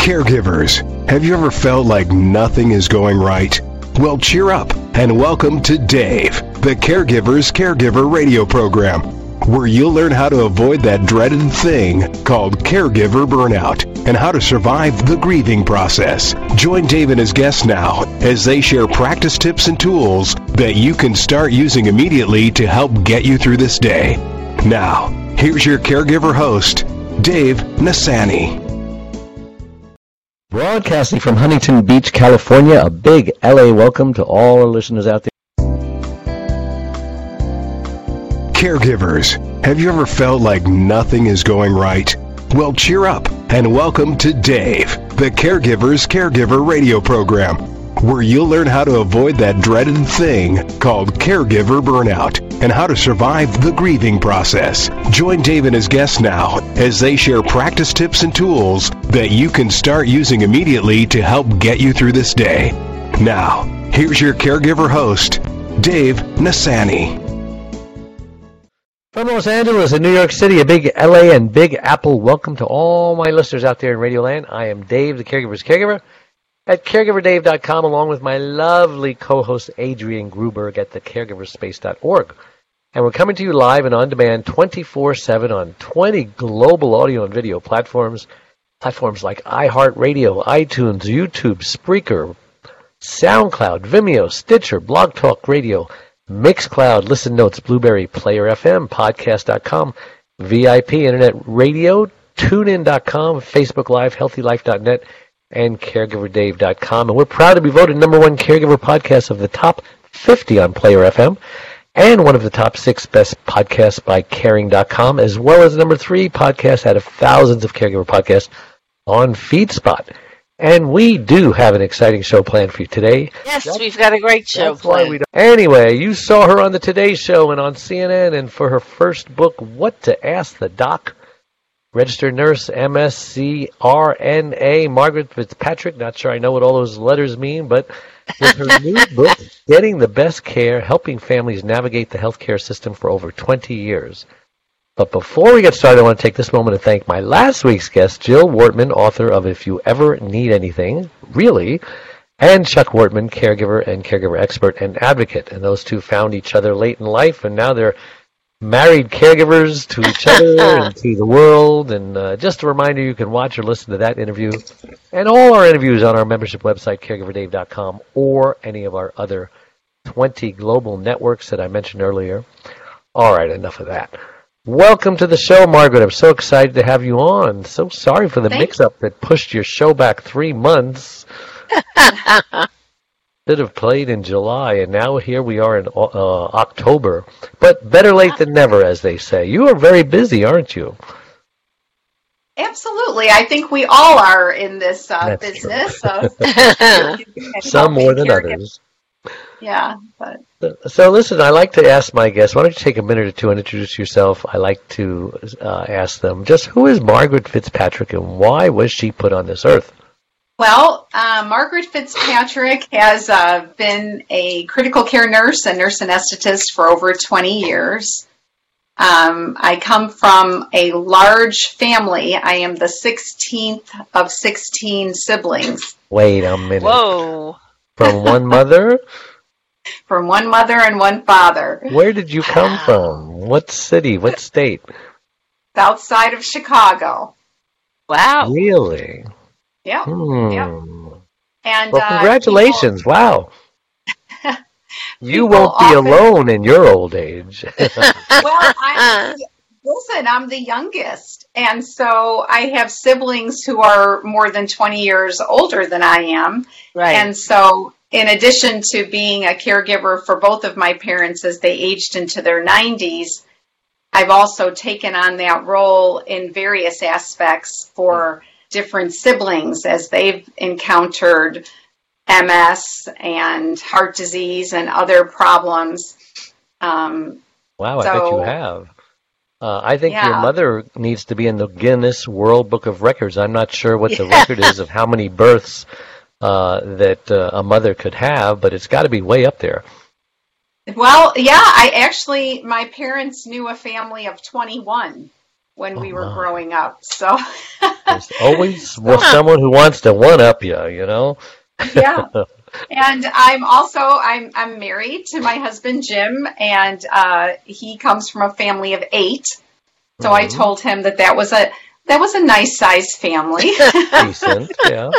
Caregivers, have you ever felt like nothing is going right? Well, cheer up and welcome to Dave, the Caregiver's Caregiver radio program, where you'll learn how to avoid that dreaded thing called caregiver burnout and how to survive the grieving process. Join Dave and his guests now as they share practice tips and tools that you can start using immediately to help get you through this day. Now, here's your caregiver host, Dave Nassaney. Broadcasting from Huntington Beach, California, a big LA welcome to all our listeners out there. Caregivers, have you ever felt like nothing is going right? Well, cheer up and welcome to Dave, the Caregiver's Caregiver radio program, where you'll learn how to avoid that dreaded thing called caregiver burnout and how to survive the grieving process. Join Dave and his guests now as they share practice tips and tools that you can start using immediately to help get you through this day. Now, here's your caregiver host, Dave Nassaney. From Los Angeles and New York City, a big LA and Big Apple welcome to all my listeners out there in Radio Land. I am Dave, the Caregiver's Caregiver, at caregiverdave.com, along with my lovely co-host Adrienne Gruberg at thecaregiverspace.org. And we're coming to you live and on demand 24-7 on 20 global audio and video platforms, platforms like iHeartRadio, iTunes, YouTube, Spreaker, SoundCloud, Vimeo, Stitcher, Blog Talk Radio, Mixcloud, Listen Notes, Blubrry, Player FM, Podcast.com, VIP Internet Radio, TuneIn.com, Facebook Live, HealthyLife.net, and CaregiverDave.com. And we're proud to be voted number one caregiver podcast of the top 50 on Player FM and one of the top six best podcasts by Caring.com, as well as number three podcast out of thousands of caregiver podcasts on FeedSpot. And we do have an exciting show planned for you today. Yes, that's, we've got a great show planned. Anyway, you saw her on the Today Show and on CNN, and for her first book, What to Ask the Doc, registered nurse, MSCRNA, Margaret Fitzpatrick. Not sure I know what all those letters mean, but with her new book, Getting the Best Care, helping families navigate the healthcare system for over 20 years. But before we get started, I want to take this moment to thank my last week's guest, Jill Wortman, author of If You Ever Need Anything, Really, and Chuck Wortman, caregiver and caregiver expert and advocate. And those two found each other late in life, and now they're married caregivers to each other and to the world. And uh, just a reminder, you can watch or listen to that interview and all our interviews on our membership website, caregiverdave.com, or any of our other 20 global networks that I mentioned earlier. All right, enough of that. Welcome to the show, Margaret. I'm so excited to have you on. So sorry for the mix-up that pushed your show back three months. Should have played in July, and now here we are in uh, October. But better late than never, as they say. You are very busy, aren't you? Absolutely. I think we all are in this uh, business. Some more than others yeah. But so listen, I like to ask my guests. Why don't you take a minute or two and introduce yourself? I like to uh, ask them just who is Margaret Fitzpatrick and why was she put on this earth? Well, uh, Margaret Fitzpatrick has uh, been a critical care nurse and nurse anesthetist for over 20 years. Um, I come from a large family. I am the 16th of 16 siblings. Wait a minute. Whoa. From one mother? from one mother and one father. Where did you come from? What city? What state? South side of Chicago. Wow. Really? Yeah. Hmm. Yep. And well, uh, congratulations! Uh, people, wow. you won't be often, alone in your old age. well, I, listen, I'm the youngest, and so I have siblings who are more than 20 years older than I am. Right. And so in addition to being a caregiver for both of my parents as they aged into their 90s, I've also taken on that role in various aspects for different siblings as they've encountered MS and heart disease and other problems. Um, wow, so, I bet you have. Uh, I think yeah. your mother needs to be in the Guinness World Book of Records. I'm not sure what the record is of how many births uh, that uh, a mother could have, but it's got to be way up there. Well, yeah, I actually, my parents knew a family of 21 when oh, we were growing up. So there's always someone who wants to one up you, you know. yeah. And I'm also I'm I'm married to my husband Jim, and uh, he comes from a family of eight. So mm-hmm. I told him that that was a that was a nice sized family. Decent, yeah.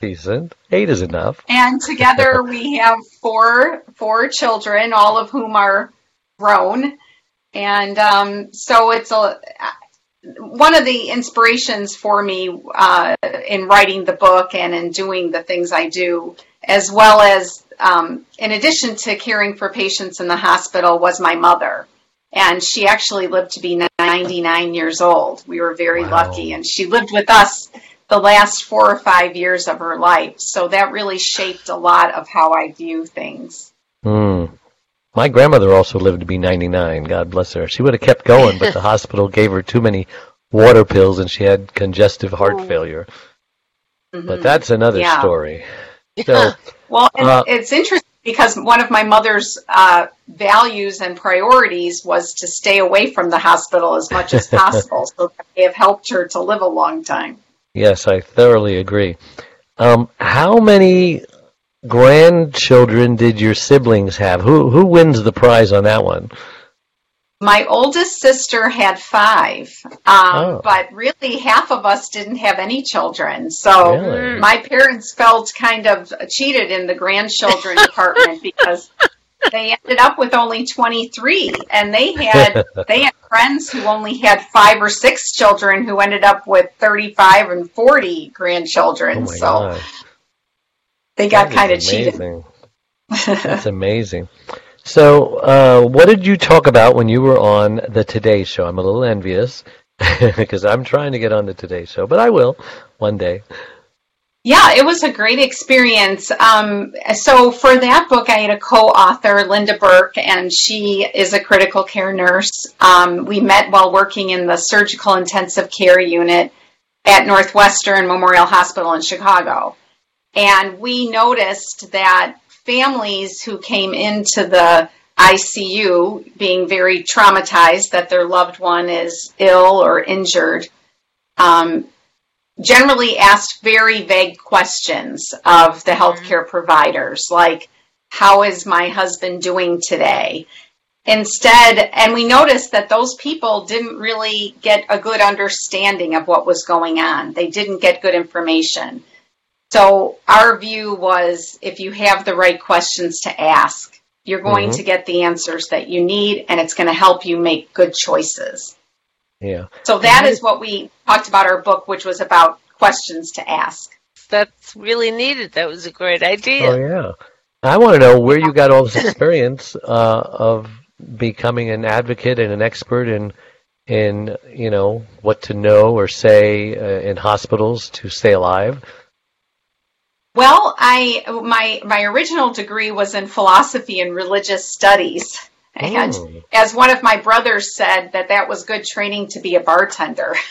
Decent. Eight is enough. And together we have four four children, all of whom are grown. And um, so it's a one of the inspirations for me uh, in writing the book and in doing the things I do, as well as um, in addition to caring for patients in the hospital, was my mother. And she actually lived to be 99 years old. We were very wow. lucky. And she lived with us the last four or five years of her life. So that really shaped a lot of how I view things. Mm. My grandmother also lived to be 99. God bless her. She would have kept going, but the hospital gave her too many water pills and she had congestive heart oh. failure. Mm-hmm. But that's another yeah. story. So, well, uh, it's interesting because one of my mother's uh, values and priorities was to stay away from the hospital as much as possible. so they have helped her to live a long time. Yes, I thoroughly agree. Um, how many grandchildren did your siblings have? Who who wins the prize on that one? My oldest sister had five, um, oh. but really half of us didn't have any children. So really? my parents felt kind of cheated in the grandchildren department because they ended up with only 23 and they had they had friends who only had five or six children who ended up with 35 and 40 grandchildren oh so gosh. They got kind of cheated that's amazing so uh, what did you talk about when you were on the today show i'm a little envious because i'm trying to get on the today show but i will one day yeah, it was a great experience. Um, so for that book, I had a co-author, Linda Burke, and she is a critical care nurse. Um, we met while working in the surgical intensive care unit at Northwestern Memorial Hospital in Chicago. And we noticed that families who came into the ICU being very traumatized that their loved one is ill or injured, um, generally asked very vague questions of the mm-hmm. healthcare providers, like, how is my husband doing today? Instead, and we noticed that those people didn't really get a good understanding of what was going on. They didn't get good information. So our view was if you have the right questions to ask, you're going mm-hmm. to get the answers that you need and it's going to help you make good choices. Yeah. So that is what we talked about our book, which was about questions to ask. That's really needed. That was a great idea. Oh yeah. I want to know where you got all this experience uh, of becoming an advocate and an expert in in you know what to know or say uh, in hospitals to stay alive. Well, I my my original degree was in philosophy and religious studies. And oh. as one of my brothers said, that that was good training to be a bartender.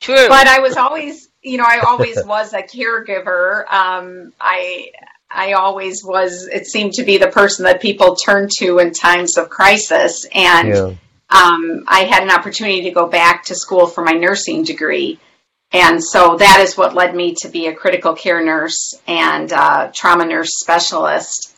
True. But I was always, you know, I always was a caregiver. Um, I I always was. It seemed to be the person that people turn to in times of crisis, and yeah. um, I had an opportunity to go back to school for my nursing degree. And so that is what led me to be a critical care nurse and uh, trauma nurse specialist.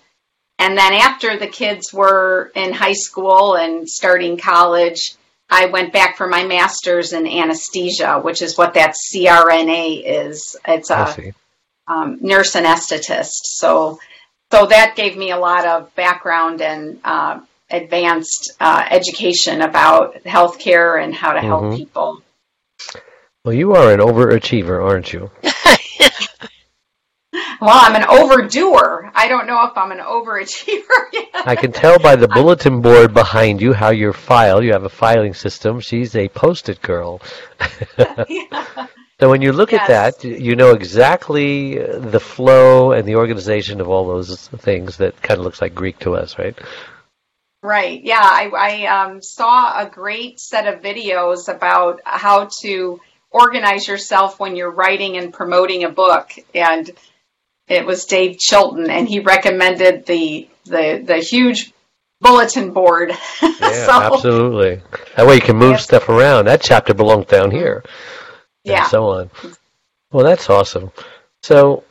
And then after the kids were in high school and starting college, I went back for my master's in anesthesia, which is what that CRNA is. It's a um, nurse anesthetist. So, so that gave me a lot of background and uh, advanced uh, education about healthcare and how to help mm-hmm. people. Well, you are an overachiever, aren't you? Well, I'm an overdoer. I don't know if I'm an overachiever yet. I can tell by the bulletin board behind you how your file, you have a filing system. She's a post-it girl. yeah. So when you look yes. at that, you know exactly the flow and the organization of all those things that kind of looks like Greek to us, right? Right. Yeah. I, I um, saw a great set of videos about how to organize yourself when you're writing and promoting a book. And it was Dave Chilton, and he recommended the the the huge bulletin board. Yeah, So, absolutely. That way you can move Yeah. stuff around. That chapter belongs down here. Yeah. And so on. Well, that's awesome. So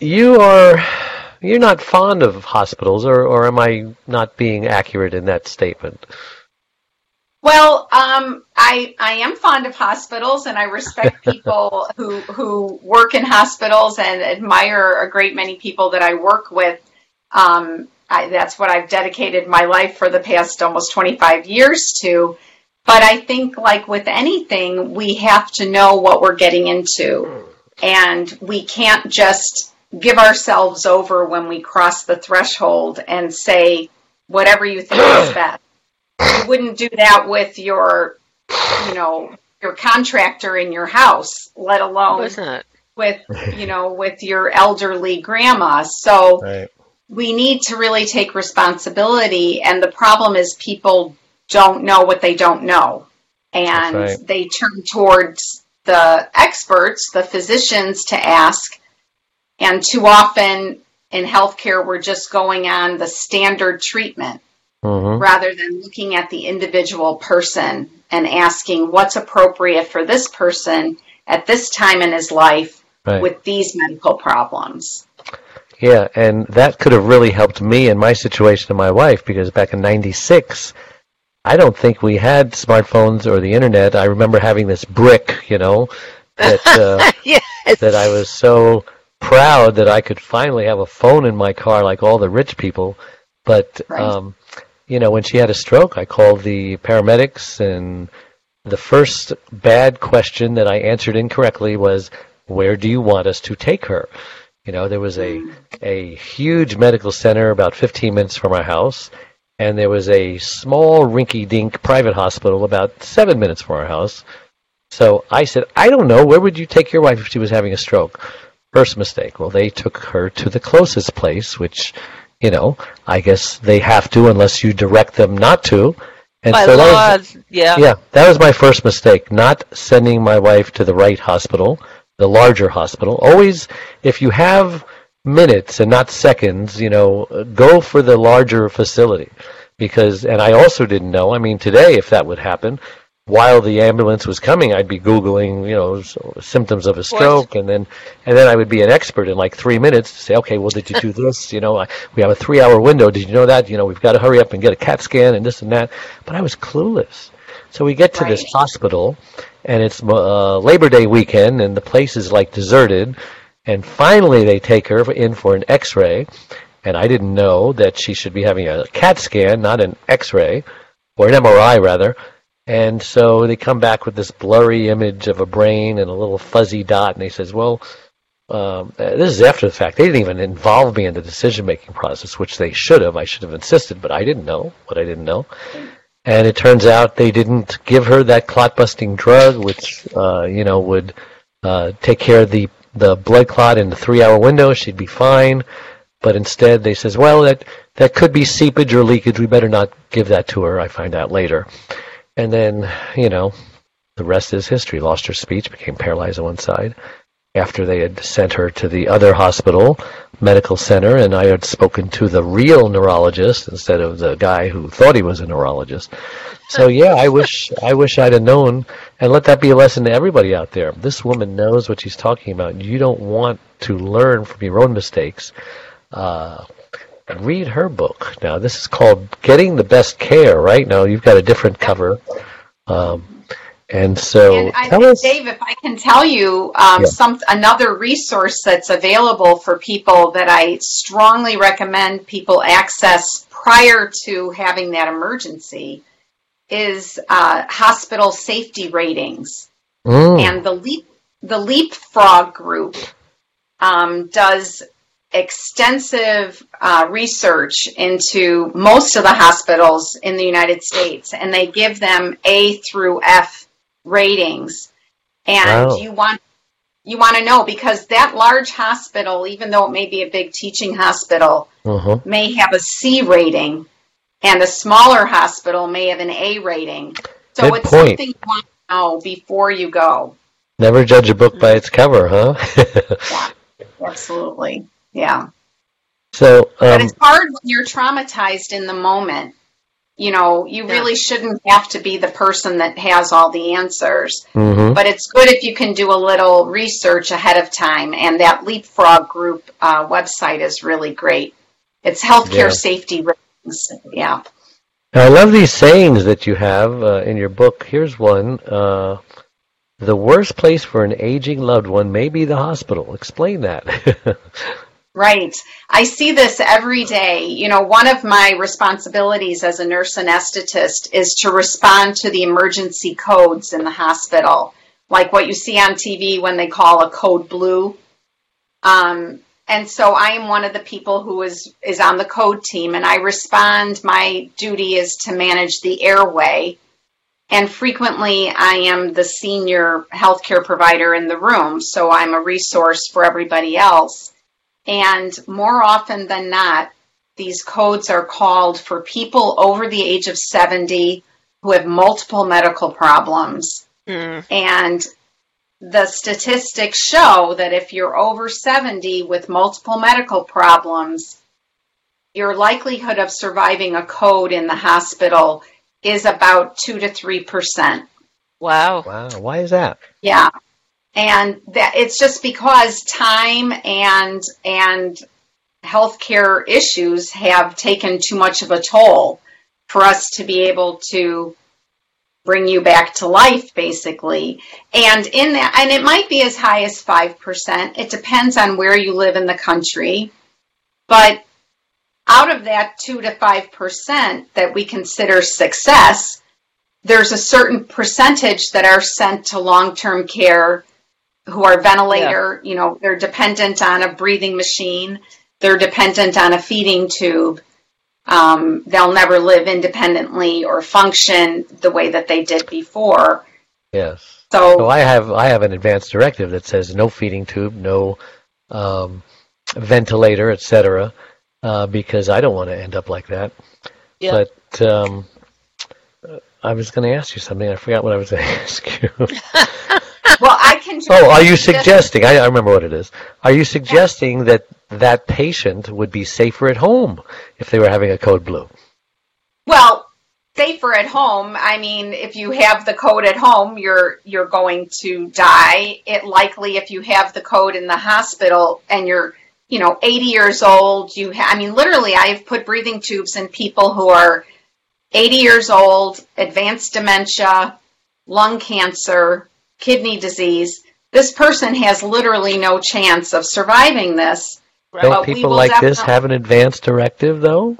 you are you're not fond of hospitals, or or am I not being accurate in that statement? Well, um, I I am fond of hospitals, and I respect people who who work in hospitals, and admire a great many people that I work with. Um, I, that's what I've dedicated my life for the past almost 25 years to. But I think, like with anything, we have to know what we're getting into, and we can't just give ourselves over when we cross the threshold and say whatever you think is best you wouldn't do that with your, you know, your contractor in your house, let alone with, you know, with your elderly grandma. So Right. we need to really take responsibility. And the problem is people don't know what they don't know. And right. they turn towards the experts, the physicians to ask. And too often in healthcare, we're just going on the standard treatment hmm rather than looking at the individual person and asking what's appropriate for this person at this time in his life Right. with these medical problems. Yeah, and that could have really helped me in my situation and my wife because back in '96, I don't think we had smartphones or the internet. I remember having this brick, you know, that uh, yes. that I was so proud that I could finally have a phone in my car like all the rich people. But Right. um, you know, when she had a stroke, I called the paramedics, and the first bad question that I answered incorrectly was, "Where do you want us to take her?" You know, there was a a huge medical center about 15 minutes from our house, and there was a small rinky-dink private hospital about seven minutes from our house. So I said, I don't know. Where would you take your wife if she was having a stroke? First mistake. Well, they took her to the closest place, which, you know, I guess they have to unless you direct them not to. And By so law, was, yeah. yeah, that was my first mistake, not sending my wife to the right hospital, the larger hospital. Always, if you have minutes and not seconds, you know, go for the larger facility. Because, and I also didn't know, I mean, today, if that would happen, while the ambulance was coming, I'd be Googling, you know, symptoms of a stroke, and then, and then I would be an expert in like three minutes to say, okay, well, did you do this? You know, I, we have a three-hour window. Did you know that? You know, we've got to hurry up and get a CAT scan and this and that. But I was clueless. So we get to this hospital, and it's uh, Labor Day weekend, and the place is like deserted. And finally, they take her in for an X-ray, and I didn't know that she should be having a CAT scan, not an X-ray, or an MRI rather. And so they come back with this blurry image of a brain and a little fuzzy dot, and he says, "Well, um, this is after the fact. They didn't even involve me in the decision-making process, which they should have. I should have insisted, but I didn't know what I didn't know." And it turns out they didn't give her that clot-busting drug, which uh, you know would uh, take care of the the blood clot in the three-hour window. She'd be fine. But instead, they says, "Well, that that could be seepage or leakage. We better not give that to her." I find out later. And then, you know, the rest is history. Lost her speech, became paralyzed on one side. After they had sent her to the other hospital, medical center, and I had spoken to the real neurologist instead of the guy who thought he was a neurologist. So yeah, I wish I wish I'd have known, and let that be a lesson to everybody out there. This woman knows what she's talking about. You don't want to learn from your own mistakes. Uh, read her book. Now, this is called Getting the Best Care, right? Now, you've got a different cover. Um, and so, and I us. Dave, if I can tell you um, Yeah. some another resource that's available for people that I strongly recommend people access prior to having that emergency is uh, hospital safety ratings. Mm, and the leap the leapfrog group um, does extensive uh, research into most of the hospitals in the United States, and they give them A through F ratings. And Wow. you want you want to know because that large hospital, even though it may be a big teaching hospital, uh-huh. may have a C rating, and a smaller hospital may have an A rating. So Good it's point. something you want to know before you go. Never judge a book by its cover, huh? Absolutely. Yeah. so, But um, it's hard when you're traumatized in the moment You know, you Yeah. really shouldn't have to be the person that has all the answers. hmm But it's good if you can do a little research ahead of time. And that Leapfrog Group uh, website is really great. It's healthcare Yeah. safety ratings. Yeah. I love these sayings that you have uh, in your book. Here's one. Uh, the worst place for an aging loved one may be the hospital. Explain that. Right. I see this every day. You know, one of my responsibilities as a nurse anesthetist is to respond to the emergency codes in the hospital, like what you see on TV when they call a code blue. Um, and so I am one of the people who is, is on the code team, and I respond. My duty is to manage the airway. And frequently, I am the senior healthcare provider in the room, so I'm a resource for everybody else. And more often than not, these codes are called for people over the age of 70 who have multiple medical problems. Mm. And the statistics show that if you're over 70 with multiple medical problems, your likelihood of surviving a code in the hospital is about 2 to 3%. Wow. wow. Why is that? Yeah. And that it's just because time and and healthcare issues have taken too much of a toll for us to be able to bring you back to life basically. And in that and it might be as high as 5%. It depends on where you live in the country. But out of that 2 to 5% that we consider success, there's a certain percentage that are sent to long-term care who are ventilator, you know, they're dependent on a breathing machine, they're dependent on a feeding tube. Um, they'll never live independently or function the way that they did before. Yes. So, So I have I have an advanced directive that says no feeding tube, no um, ventilator, etc. Uh, because I don't want to end up like that. Yeah. But um, I was going to ask you something. I forgot what I was going to ask you. well, I can. oh, are you suggesting? I, I remember what it is. Are you suggesting that that patient would be safer at home if they were having a code blue? Well, safer at home. I mean, if you have the code at home, you're you're going to die. It likely if you have the code in the hospital and you're, you know, 80 years old, you ha- I mean, literally I've put breathing tubes in people who are 80 years old, advanced dementia, lung cancer, kidney disease. This person has literally no chance of surviving this. Don't But people will like this have an advanced directive though?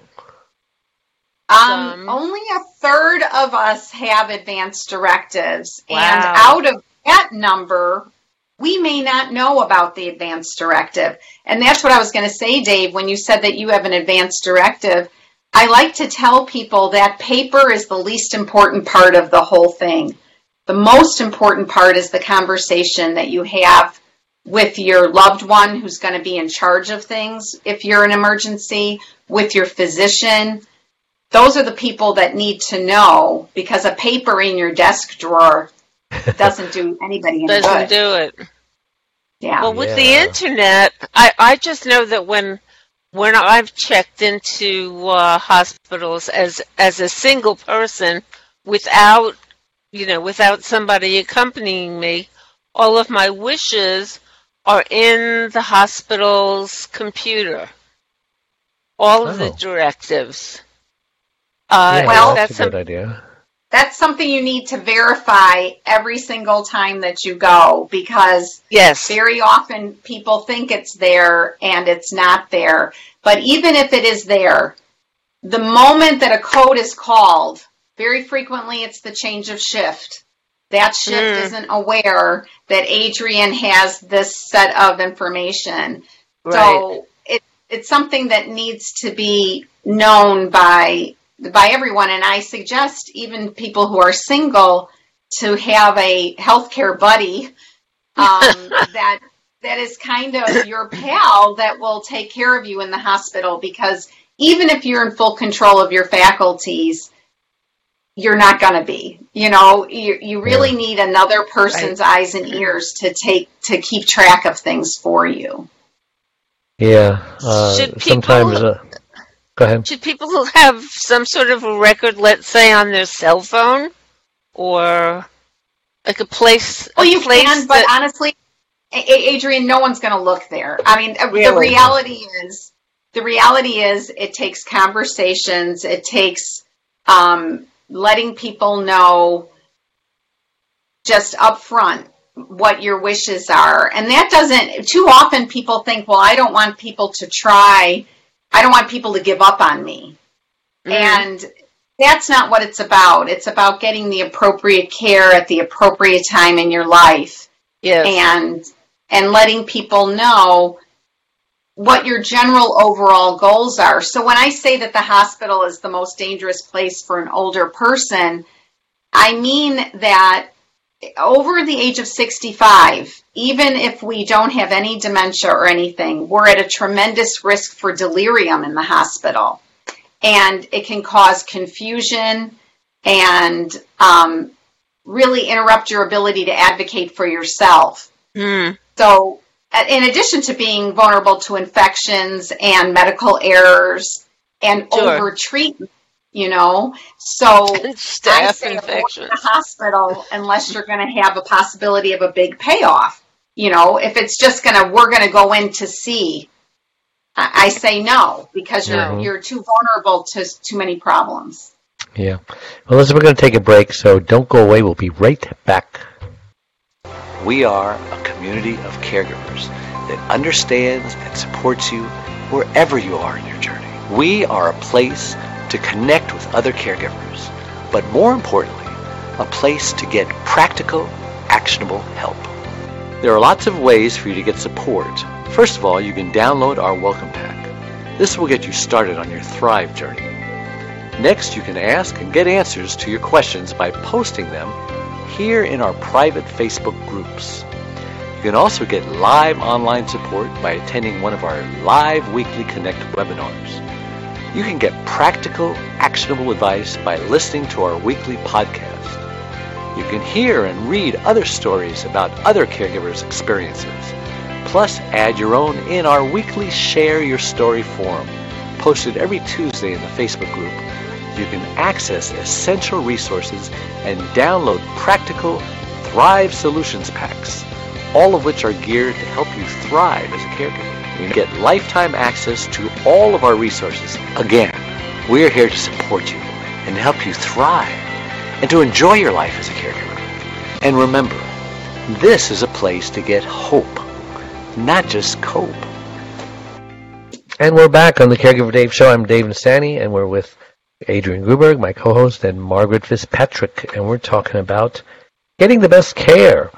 Um, Some. only a third of us have advanced directives, and out of that number, we may not know about the advanced directive. And that's what I was going to say, Dave, when you said that you have an advanced directive. I like to tell people that paper is the least important part of the whole thing. The most important part is the conversation that you have with your loved one who's going to be in charge of things if you're an emergency, with your physician those are the people that need to know because a paper in your desk drawer doesn't do anybody any Doesn't good. do it. yeah. Well, with the internet, I, I just know that when when I've checked into uh, hospitals as as a single person without you know without somebody accompanying me, all of my wishes are in the hospital's computer. All of the Oh. directives. Uh, yeah, well, that's, that's a some- good idea. That's something you need to verify every single time that you go because yes. very often people think it's there and it's not there. But even if it is there, the moment that a code is called, very frequently it's the change of shift. That shift Mm. isn't aware that Adrienne has this set of information. Right. So it, it's something that needs to be known by by everyone, and I suggest even people who are single to have a healthcare buddy um, that that is kind of your pal that will take care of you in the hospital. Because even if you're in full control of your faculties, you're not going to be. You know, you you really Yeah. need another person's eyes and ears to take to keep track of things for you. Yeah. Uh, Should people- sometimes. Uh, Go ahead. Should people have some sort of a record, let's say, on their cell phone, or like a place? Well, a you place can, but that- honestly, A- A- Adrienne, no one's going to look there. I mean, uh, the reality is, the reality is, it takes conversations. It takes um, letting people know just up front what your wishes are, and that doesn't. Too often, people think, "Well, I don't want people to try. I don't want people to give up on me." Mhm. And that's not what it's about. It's about getting the appropriate care at the appropriate time in your life yes. and and letting people know what your general overall goals are. So when I say that the hospital is the most dangerous place for an older person, I mean that over the age of 65, even if we don't have any dementia or anything, we're at a tremendous risk for delirium in the hospital. And it can cause confusion and um, really interrupt your ability to advocate for yourself. Hmm. So, in addition to being vulnerable to infections and medical errors and Sure. over treatment, you know, so I Staph say avoid infections. the hospital unless you're going to have a possibility of a big payoff. You know, if it's just going to, we're going to go in to see. I, I say no because you're Mhm. you're too vulnerable to too many problems. Yeah. Well, listen, we're going to take a break, so don't go away. We'll be right back. We are a community of caregivers that understands and supports you wherever you are in your journey. We are a place to connect with other caregivers, but more importantly, a place to get practical, actionable help. There are lots of ways for you to get support. First of all, you can download our welcome pack. This will get you started on your Thrive journey. Next, you can ask and get answers to your questions by posting them here in our private Facebook groups. You can also get live online support by attending one of our live weekly Connect webinars. You can get practical, actionable advice by listening to our weekly podcast. You can hear and read other stories about other caregivers' experiences. Plus, add your own in our weekly Share Your Story forum, posted every Tuesday in the Facebook group you can access essential resources and download practical Thrive Solutions packs, all of which are geared to help you thrive as a caregiver. You get lifetime access to all of our resources. Again, we're here to support you and help you thrive and to enjoy your life as a caregiver. And remember, this is a place to get hope, not just cope. And we're back on the Caregiver Dave Show. I'm Dave Nassaney, and we're with Adrienne Gruberg, my co-host, and Margaret Fitzpatrick, and we're talking about getting the best care.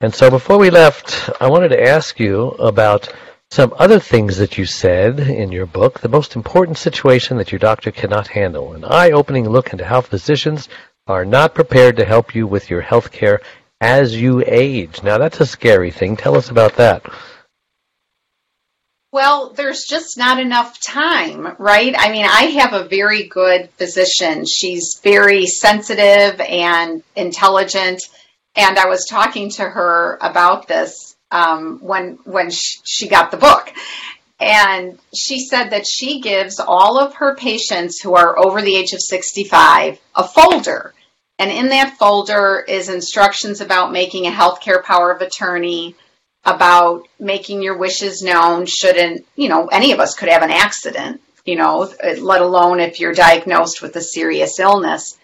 And so before we left, I wanted to ask you about some other things that you said in your book, the most important situation that your doctor cannot handle, an eye-opening look into how physicians are not prepared to help you with your health care as you age. Now that's a scary thing. Tell us about that. Well, there's just not enough time, right? I mean, I have a very good physician. She's very sensitive and intelligent. And I was talking to her about this um, when when sh- she got the book, and she said that she gives all of her patients who are over the age of 65 a folder, and in that folder is instructions about making a healthcare power of attorney, about making your wishes known shouldn't, you know, any of us could have an accident, you know, let alone if you're diagnosed with a serious illness.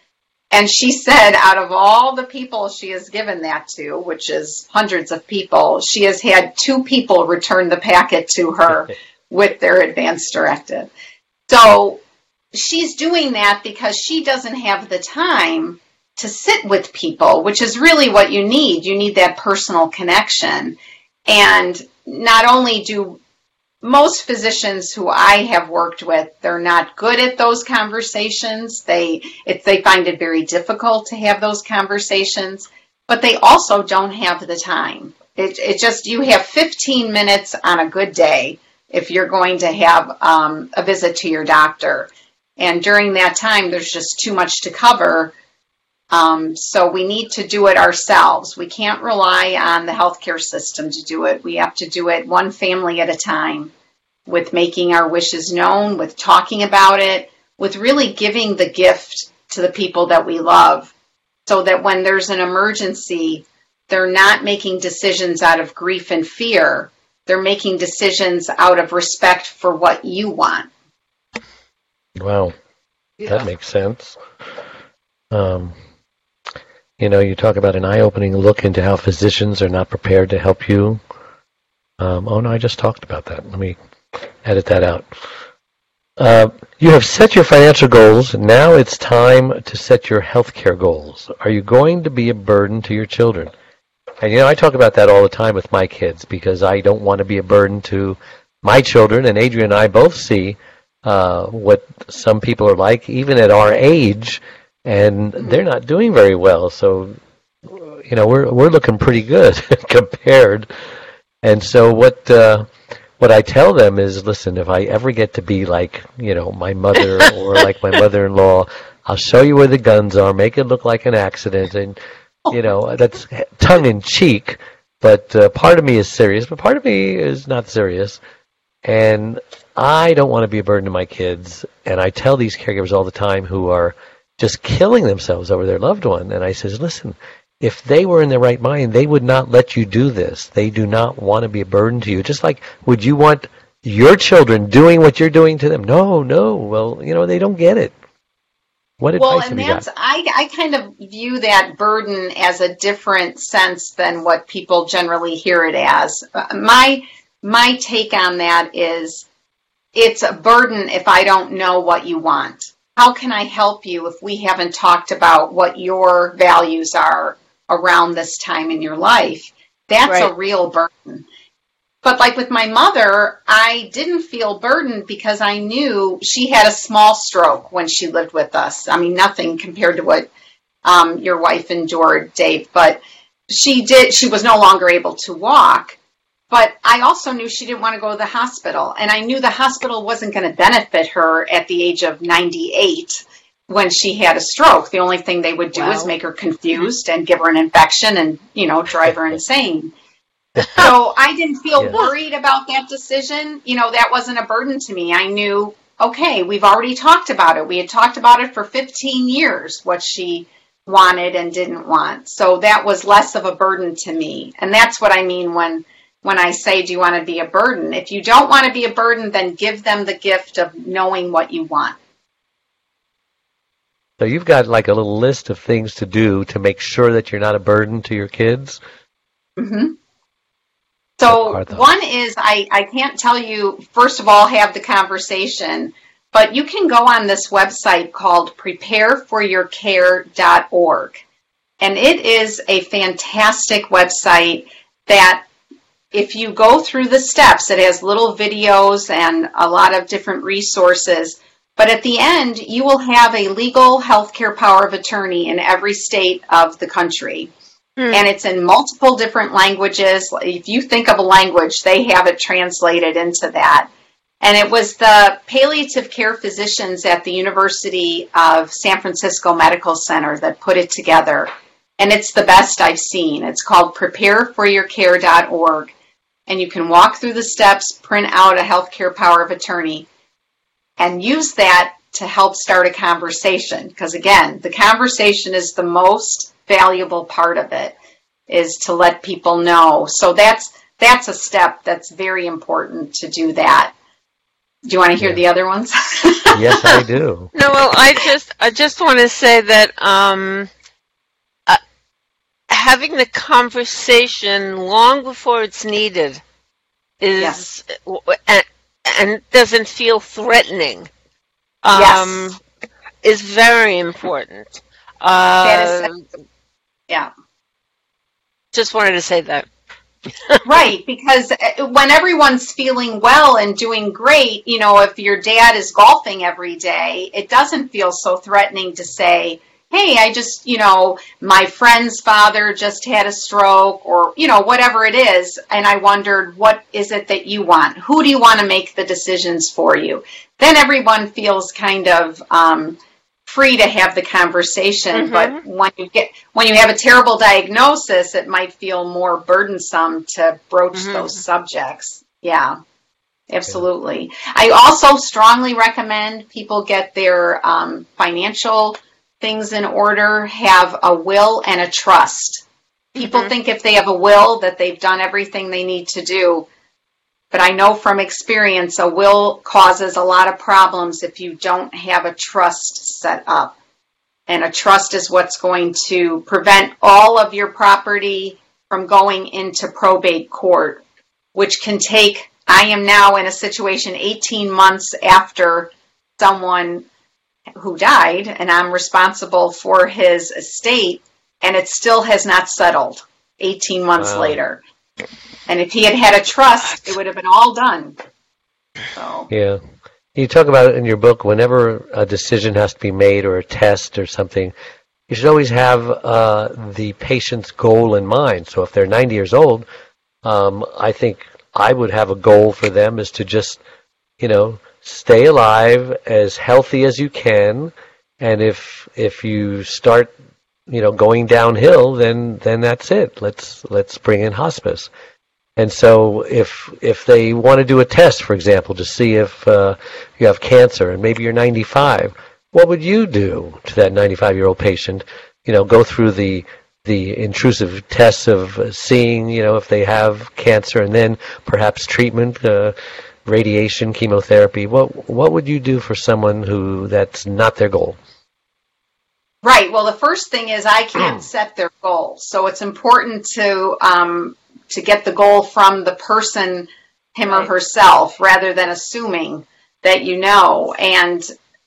And she said, out of all the people she has given that to, which is hundreds of people, she has had two people return the packet to her with their advance directive. So she's doing that because she doesn't have the time to sit with people, which is really what you need. You need that personal connection. And not only do most physicians who I have worked with, they're not good at those conversations. They it, they find it very difficult to have those conversations, but they also don't have the time. It, it just you have 15 minutes on a good day if you're going to have um, a visit to your doctor, and during that time, there's just too much to cover. Um, so we need to do it ourselves. We can't rely on the healthcare system to do it. We have to do it one family at a time. with making our wishes known, with talking about it, with really giving the gift to the people that we love so that when there's an emergency, they're not making decisions out of grief and fear. They're making decisions out of respect for what you want. Wow, that makes sense. Um, you know, you talk about an eye-opening look into how physicians are not prepared to help you. Um, oh no, I just talked about that. Let me edit that out. Uh, you have set your financial goals. Now it's time to set your healthcare goals. Are you going to be a burden to your children? And you know, I talk about that all the time with my kids because I don't want to be a burden to my children. And Adrienne and I both see uh, what some people are like, even at our age, and they're not doing very well. So, you know, we're we're looking pretty good compared. And so, what uh, what I tell them is, listen, if I ever get to be like, you know, my mother or like my mother-in-law, I'll show you where the guns are, make it look like an accident, and you know, that's tongue in cheek. But uh, part of me is serious, but part of me is not serious, and I don't want to be a burden to my kids. And I tell these caregivers all the time who are just killing themselves over their loved one, and I says, listen, if they were in their right mind, they would not let you do this. They do not want to be a burden to you. Just like, would you want your children doing what you're doing to them? No, no. Well, you know, they don't get it. What advice well, have and you that's got? I, I kind of view that burden as a different sense than what people generally hear it as. My my take on that is it's a burden if I don't know what you want. How can I help you if we haven't talked about what your values are around this time in your life? That's a real burden. But like with my mother, I didn't feel burdened because I knew she had a small stroke when she lived with us. I mean, nothing compared to what um, your wife endured, Dave. But she did. She was no longer able to walk. But I also knew she didn't want to go to the hospital, and I knew the hospital wasn't going to benefit her at the age of 98 when she had a stroke. The only thing they would do is make her confused and give her an infection and you know drive her insane. So I didn't feel Yeah. worried about that decision. You know, that wasn't a burden to me. I knew, okay, we've already talked about it. We had talked about it for 15 years, what she wanted and didn't want. So that was less of a burden to me. And that's what I mean when when I say, do you want to be a burden? If you don't want to be a burden, then give them the gift of knowing what you want. So you've got like a little list of things to do to make sure that you're not a burden to your kids. Mm-hmm. So one is I, I can't tell you, first of all, have the conversation, but you can go on this website called prepareforyourcare.org. And it is a fantastic website that if you go through the steps, it has little videos and a lot of different resources. But at the end, you will have a legal healthcare power of attorney in every state of the country hmm. and it's in multiple different languages. If you think of a language, they have it translated into that. And it was the palliative care physicians at the University of San Francisco Medical Center that put it together. And it's the best I've seen. It's called prepareforyourcare.org. And you can walk through the steps, print out a healthcare power of attorney, and use that to help start a conversation. Because again, the conversation is the most valuable part of it is to let people know. So that's that's a step that's very important to do that. Do you want to hear Yeah. the other ones? Yes, I do. No, well, I just I just want to say that um, having the conversation long before it's needed is Yes. and, and doesn't feel threatening. Yes. Um, is very important. Uh, yeah. just wanted to say that. right because uh, when everyone's feeling well and doing great you know if your dad is golfing every day it doesn't feel so threatening to say hey i just you know my friend's father just had a stroke or you know whatever it is and i wondered what is it that you want who do you want to make the decisions for you then everyone feels kind of um, free to have the conversation Mhm. but when you get when you have a terrible diagnosis it might feel more burdensome to broach Mhm. those subjects yeah Absolutely. I also strongly recommend people get their um, financial things in order, have a will and a trust. People Mhm. think if they have a will that they've done everything they need to do. But I know from experience, a will causes a lot of problems if you don't have a trust set up. And a trust is what's going to prevent all of your property from going into probate court, which can take, I am now in a situation 18 months after someone who died, and I'm responsible for his estate, and it still has not settled 18 months Wow. later. And if he had had a trust, it would have been all done. So, Yeah. You talk about it in your book whenever a decision has to be made or a test or something, you should always have uh, the patient's goal in mind. So if they're 90 years old, um, I think I would have a goal for them is to just, you know, stay alive as healthy as you can. And if if you start, you know, going downhill, then then that's it. Let's let's bring in hospice. And so, if if they want to do a test, for example, to see if uh, you have cancer, and maybe you're 95, what would you do to that 95 year old patient? You know, go through the the intrusive tests of seeing, you know, if they have cancer, and then perhaps treatment, uh, radiation, chemotherapy. What what would you do for someone who that's not their goal? right. Well, the first thing is I can't set their goal. So it's important to, um, to get the goal from the person, him or herself, rather than assuming that you know. And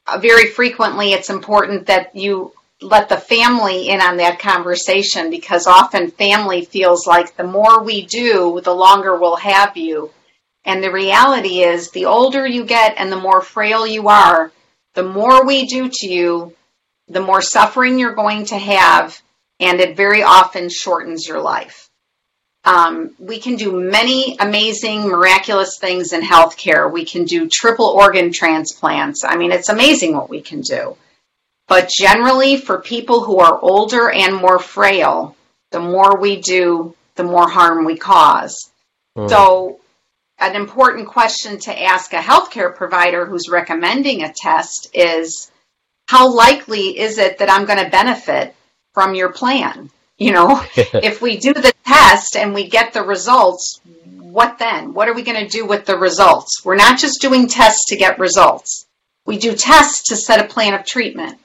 uh, very frequently, it's important that you let the family in on that conversation because often family feels like the more we do, the longer we'll have you. And the reality is, the older you get and the more frail you are, the more we do to you, the more suffering you're going to have, and it very often shortens your life. Um, we can do many amazing, miraculous things in healthcare. We can do triple organ transplants. I mean, it's amazing what we can do. But generally, for people who are older and more frail, the more we do, the more harm we cause. Hmm. So, an important question to ask a healthcare provider who's recommending a test is how likely is it that I'm going to benefit from your plan? You know, if we do the test and we get the results, what then? What are we going to do with the results? We're not just doing tests to get results. We do tests to set a plan of treatment.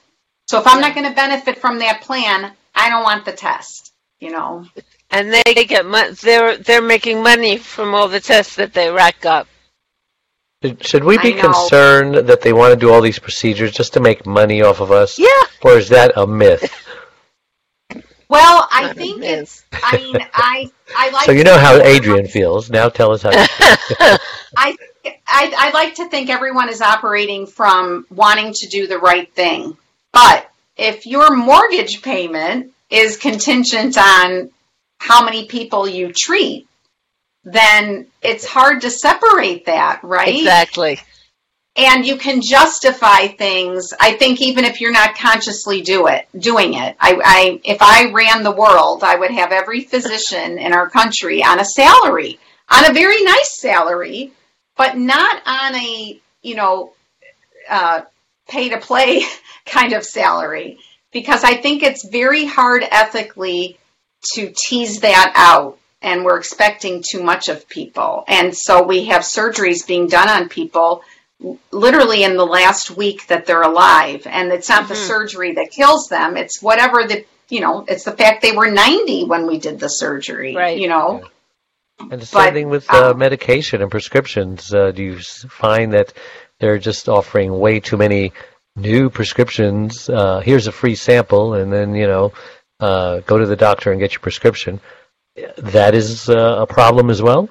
So if I'm not going to benefit from that plan, I don't want the test, you know. And they get mo- they're they're making money from all the tests that they rack up. Should- Should we be concerned that they want to do all these procedures just to make money off of us? Yeah. Or is that a myth? Well, I Not a think it's. I mean, I I like. So you know how Adrienne feels. Now tell us how. You I, I I like to think everyone is operating from wanting to do the right thing, but if your mortgage payment is contingent on how many people you treat, then it's hard to separate that, right? Exactly. and you can justify things i think even if you're not consciously do it doing it I, I if i ran the world i would have every physician in our country on a salary on a very nice salary but not on a you know uh, pay to play kind of salary because i think it's very hard ethically to tease that out and we're expecting too much of people and so we have surgeries being done on people literally in the last week that they're alive and it's not the Mhm. surgery that kills them it's whatever the you know it's the fact they were 90 when we did the surgery Right. you know And the same But, thing with uh, um, medication and prescriptions. Uh, do you find that they're just offering way too many new prescriptions? Uh, here's a free sample, and then you know, uh, go to the doctor and get your prescription. That is uh, a problem as well.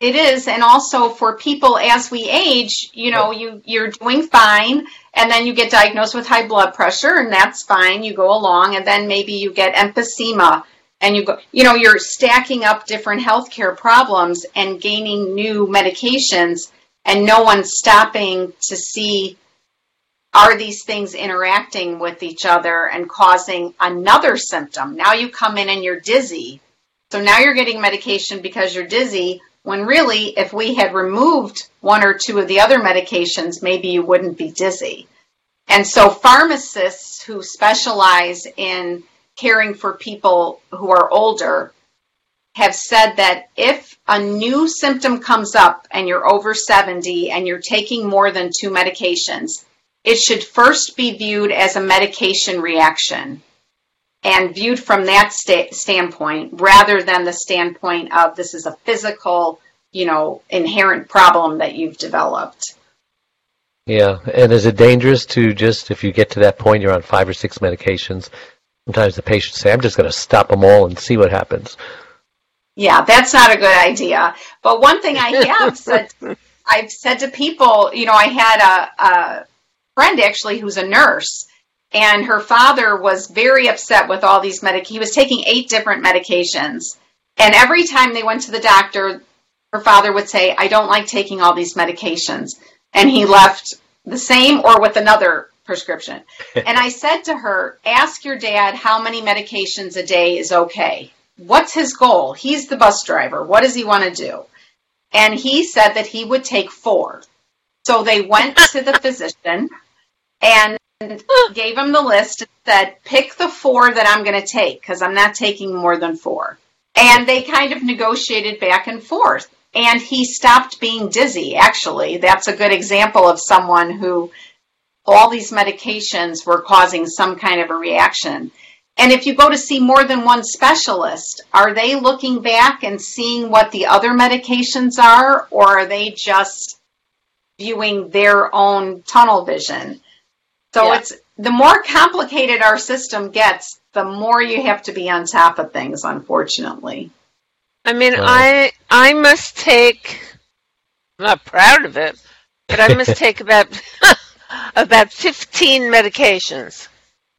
It is, and also for people as we age, you know, you you're doing fine, and then you get diagnosed with high blood pressure, and that's fine. You go along, and then maybe you get emphysema, and you go, you know, you're stacking up different healthcare problems and gaining new medications, and no one's stopping to see are these things interacting with each other and causing another symptom. Now you come in and you're dizzy. So now you're getting medication because you're dizzy, When really, if we had removed one or two of the other medications, maybe you wouldn't be dizzy. And so, pharmacists who specialize in caring for people who are older have said that if a new symptom comes up and you're over 70 and you're taking more than two medications, it should first be viewed as a medication reaction and viewed from that sta- standpoint rather than the standpoint of this is a physical, you know, inherent problem that you've developed. Yeah, and is it dangerous to just, if you get to that point, you're on five or six medications, sometimes the patients say, I'm just going to stop them all and see what happens. Yeah, that's not a good idea. But one thing I have said, I've said to people, you know, I had a, a friend actually who's a nurse, and her father was very upset with all these medic. He was taking eight different medications, and every time they went to the doctor, her father would say, "I don't like taking all these medications," and he left the same or with another prescription. and I said to her, "Ask your dad how many medications a day is okay." what's his goal? He's the bus driver. What does he want to do? And he said that he would take four. So they went to the physician and gave him the list and said, pick the four that I'm going to take because I'm not taking more than four. And they kind of negotiated back and forth. And he stopped being dizzy, actually. That's a good example of someone who all these medications were causing some kind of a reaction. And if you go to see more than one specialist, are they looking back and seeing what the other medications are, or are they just viewing their own tunnel vision? So yeah. it's the more complicated our system gets, the more you have to be on top of things, unfortunately. I mean, I I must take. I'm not proud of it, but I must take about about 15 medications.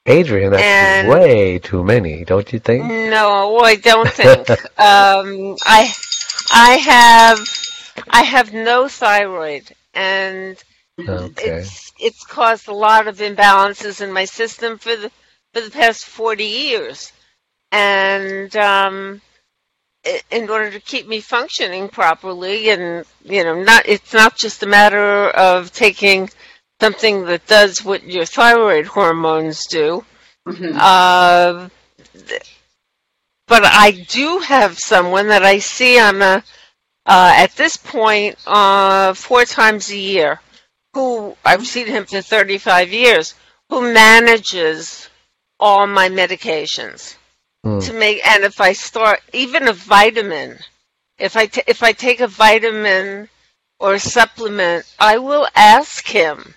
Adrienne, that's and way too many, don't you think? No, I don't think. um, I I have I have no thyroid, and okay. it's it's caused a lot of imbalances in my system for the for the past forty years, and um, in order to keep me functioning properly, and you know, not it's not just a matter of taking something that does what your thyroid hormones do. Mm-hmm. Uh, but I do have someone that I see on a, uh, at this point uh, four times a year, who I've seen him for 35 years, who manages all my medications mm. to make. And if I start even a vitamin, if I t- if I take a vitamin or a supplement, I will ask him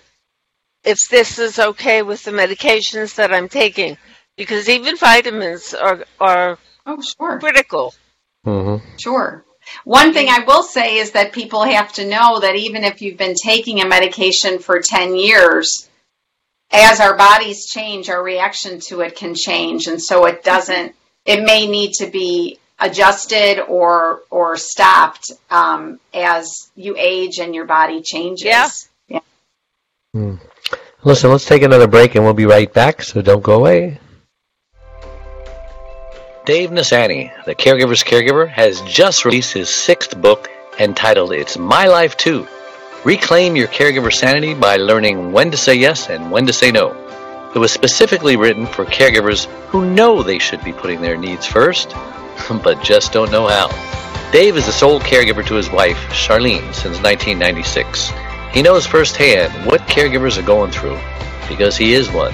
if this is okay with the medications that I'm taking, because even vitamins are are oh sure critical. Mm-hmm. Sure. One thing I will say is that people have to know that even if you've been taking a medication for 10 years, as our bodies change, our reaction to it can change. And so it doesn't, it may need to be adjusted or, or stopped um, as you age and your body changes. Yeah. yeah. Mm. Listen, let's take another break and we'll be right back, so don't go away. Dave Nassaney, the caregiver's caregiver, has just released his sixth book entitled It's My Life Too. Reclaim your caregiver sanity by learning when to say yes and when to say no. It was specifically written for caregivers who know they should be putting their needs first, but just don't know how. Dave is the sole caregiver to his wife, Charlene, since 1996. He knows firsthand what caregivers are going through because he is one.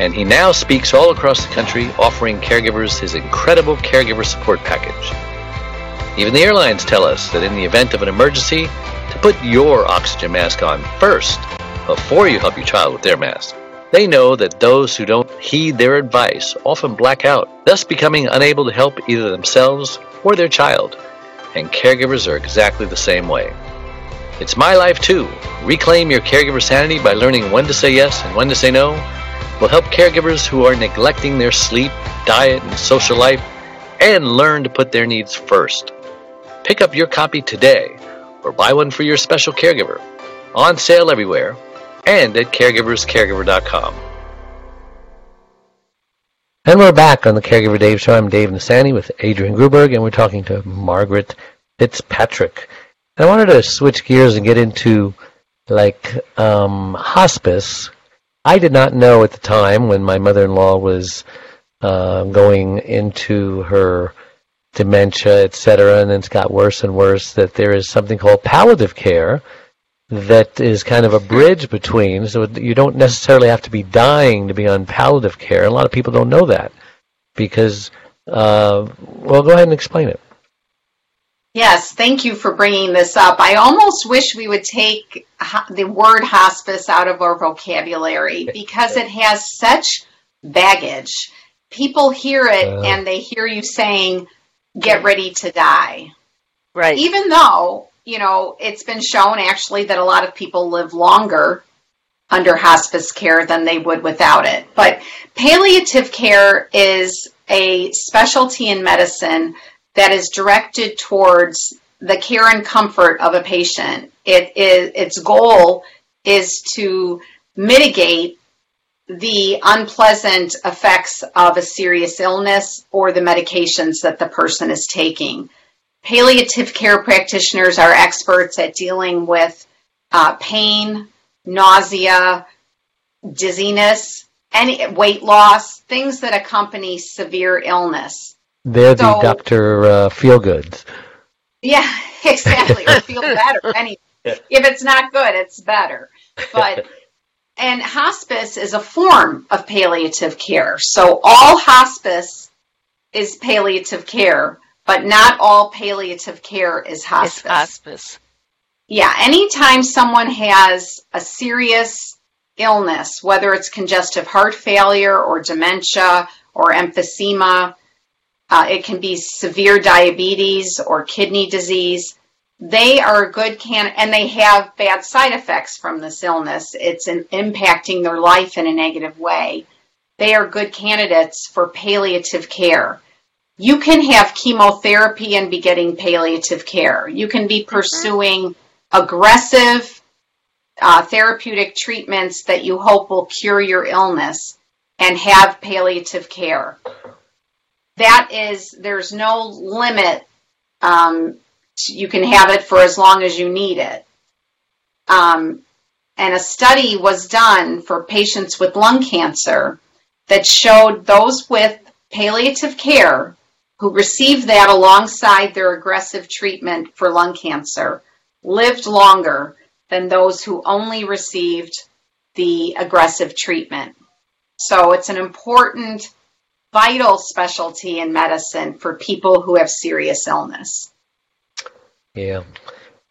And he now speaks all across the country offering caregivers his incredible caregiver support package. Even the airlines tell us that in the event of an emergency, to put your oxygen mask on first before you help your child with their mask. They know that those who don't heed their advice often black out, thus becoming unable to help either themselves or their child. And caregivers are exactly the same way. It's my life too. Reclaim your caregiver sanity by learning when to say yes and when to say no. Will help caregivers who are neglecting their sleep, diet, and social life and learn to put their needs first. Pick up your copy today or buy one for your special caregiver. On sale everywhere and at caregiverscaregiver.com. And we're back on the Caregiver Dave Show. I'm Dave Nassaney with Adrienne Gruberg, and we're talking to Margaret Fitzpatrick. And I wanted to switch gears and get into like um, hospice. I did not know at the time when my mother-in-law was uh, going into her dementia, etc., and it's got worse and worse, that there is something called palliative care that is kind of a bridge between, so you don't necessarily have to be dying to be on palliative care. A lot of people don't know that because, uh, well, go ahead and explain it. Yes, thank you for bringing this up. I almost wish we would take the word hospice out of our vocabulary because it has such baggage. People hear it uh, and they hear you saying, get ready to die. Right. Even though, you know, it's been shown actually that a lot of people live longer under hospice care than they would without it. But palliative care is a specialty in medicine that is directed towards the care and comfort of a patient. It is its goal is to mitigate the unpleasant effects of a serious illness or the medications that the person is taking. Palliative care practitioners are experts at dealing with uh, pain, nausea, dizziness, any weight loss, things that accompany severe illness. They're so, the Dr. Uh, Feelgoods. Yeah, exactly. or feel better. Any, if it's not good, it's better. But and hospice is a form of palliative care. So all hospice is palliative care, but not all palliative care is hospice. It's hospice. Yeah, anytime someone has a serious illness, whether it's congestive heart failure or dementia or emphysema, uh, it can be severe diabetes or kidney disease. They are a good can, and they have bad side effects from this illness. It's an, impacting their life in a negative way. They are good candidates for palliative care. You can have chemotherapy and be getting palliative care. You can be pursuing aggressive uh, therapeutic treatments that you hope will cure your illness and have palliative care that is, there's no limit. Um, you can have it for as long as you need it. Um, and a study was done for patients with lung cancer that showed those with palliative care who received that alongside their aggressive treatment for lung cancer lived longer than those who only received the aggressive treatment. So it's an important vital specialty in medicine for people who have serious illness. Yeah.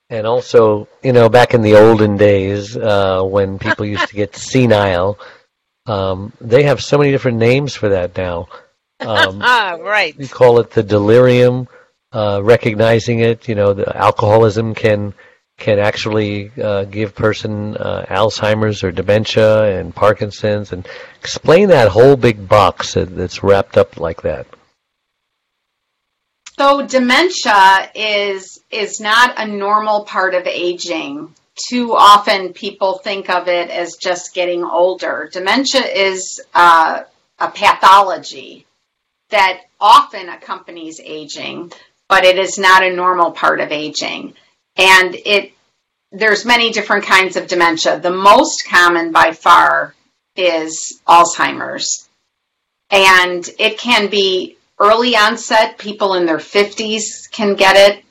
And also, you know, back in the olden days, uh, when people used to get senile, um, they have so many different names for that now. Um, right. We call it the delirium, uh, recognizing it. You know, the alcoholism can can actually uh, give person uh, Alzheimer's or dementia and Parkinson's, and explain that whole big box that's wrapped up like that. So dementia is is not a normal part of aging. Too often people think of it as just getting older. Dementia is uh, a pathology that often accompanies aging, but it is not a normal part of aging and it there's many different kinds of dementia. The most common by far is Alzheimer's. And it can be early onset, people in their 50s can get it,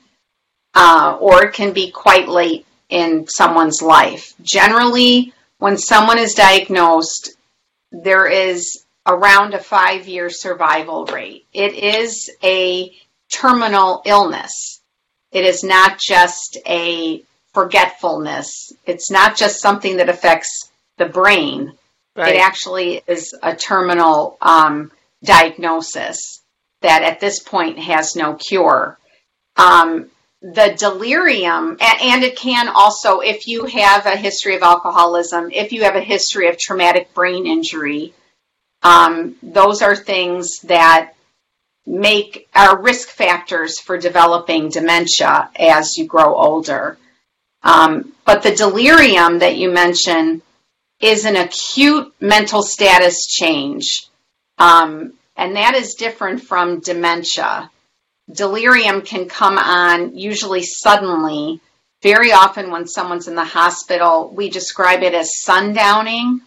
uh, or it can be quite late in someone's life. Generally, when someone is diagnosed, there is around a five year survival rate. It is a terminal illness. It is not just a forgetfulness. It's not just something that affects the brain. Right. It actually is a terminal um, diagnosis that at this point has no cure. Um, the delirium, and it can also, if you have a history of alcoholism, if you have a history of traumatic brain injury, um, those are things that make are risk factors for developing dementia as you grow older. Um, but the delirium that you mentioned is an acute mental status change, um, and that is different from dementia. delirium can come on usually suddenly. Very often, when someone's in the hospital, we describe it as sundowning,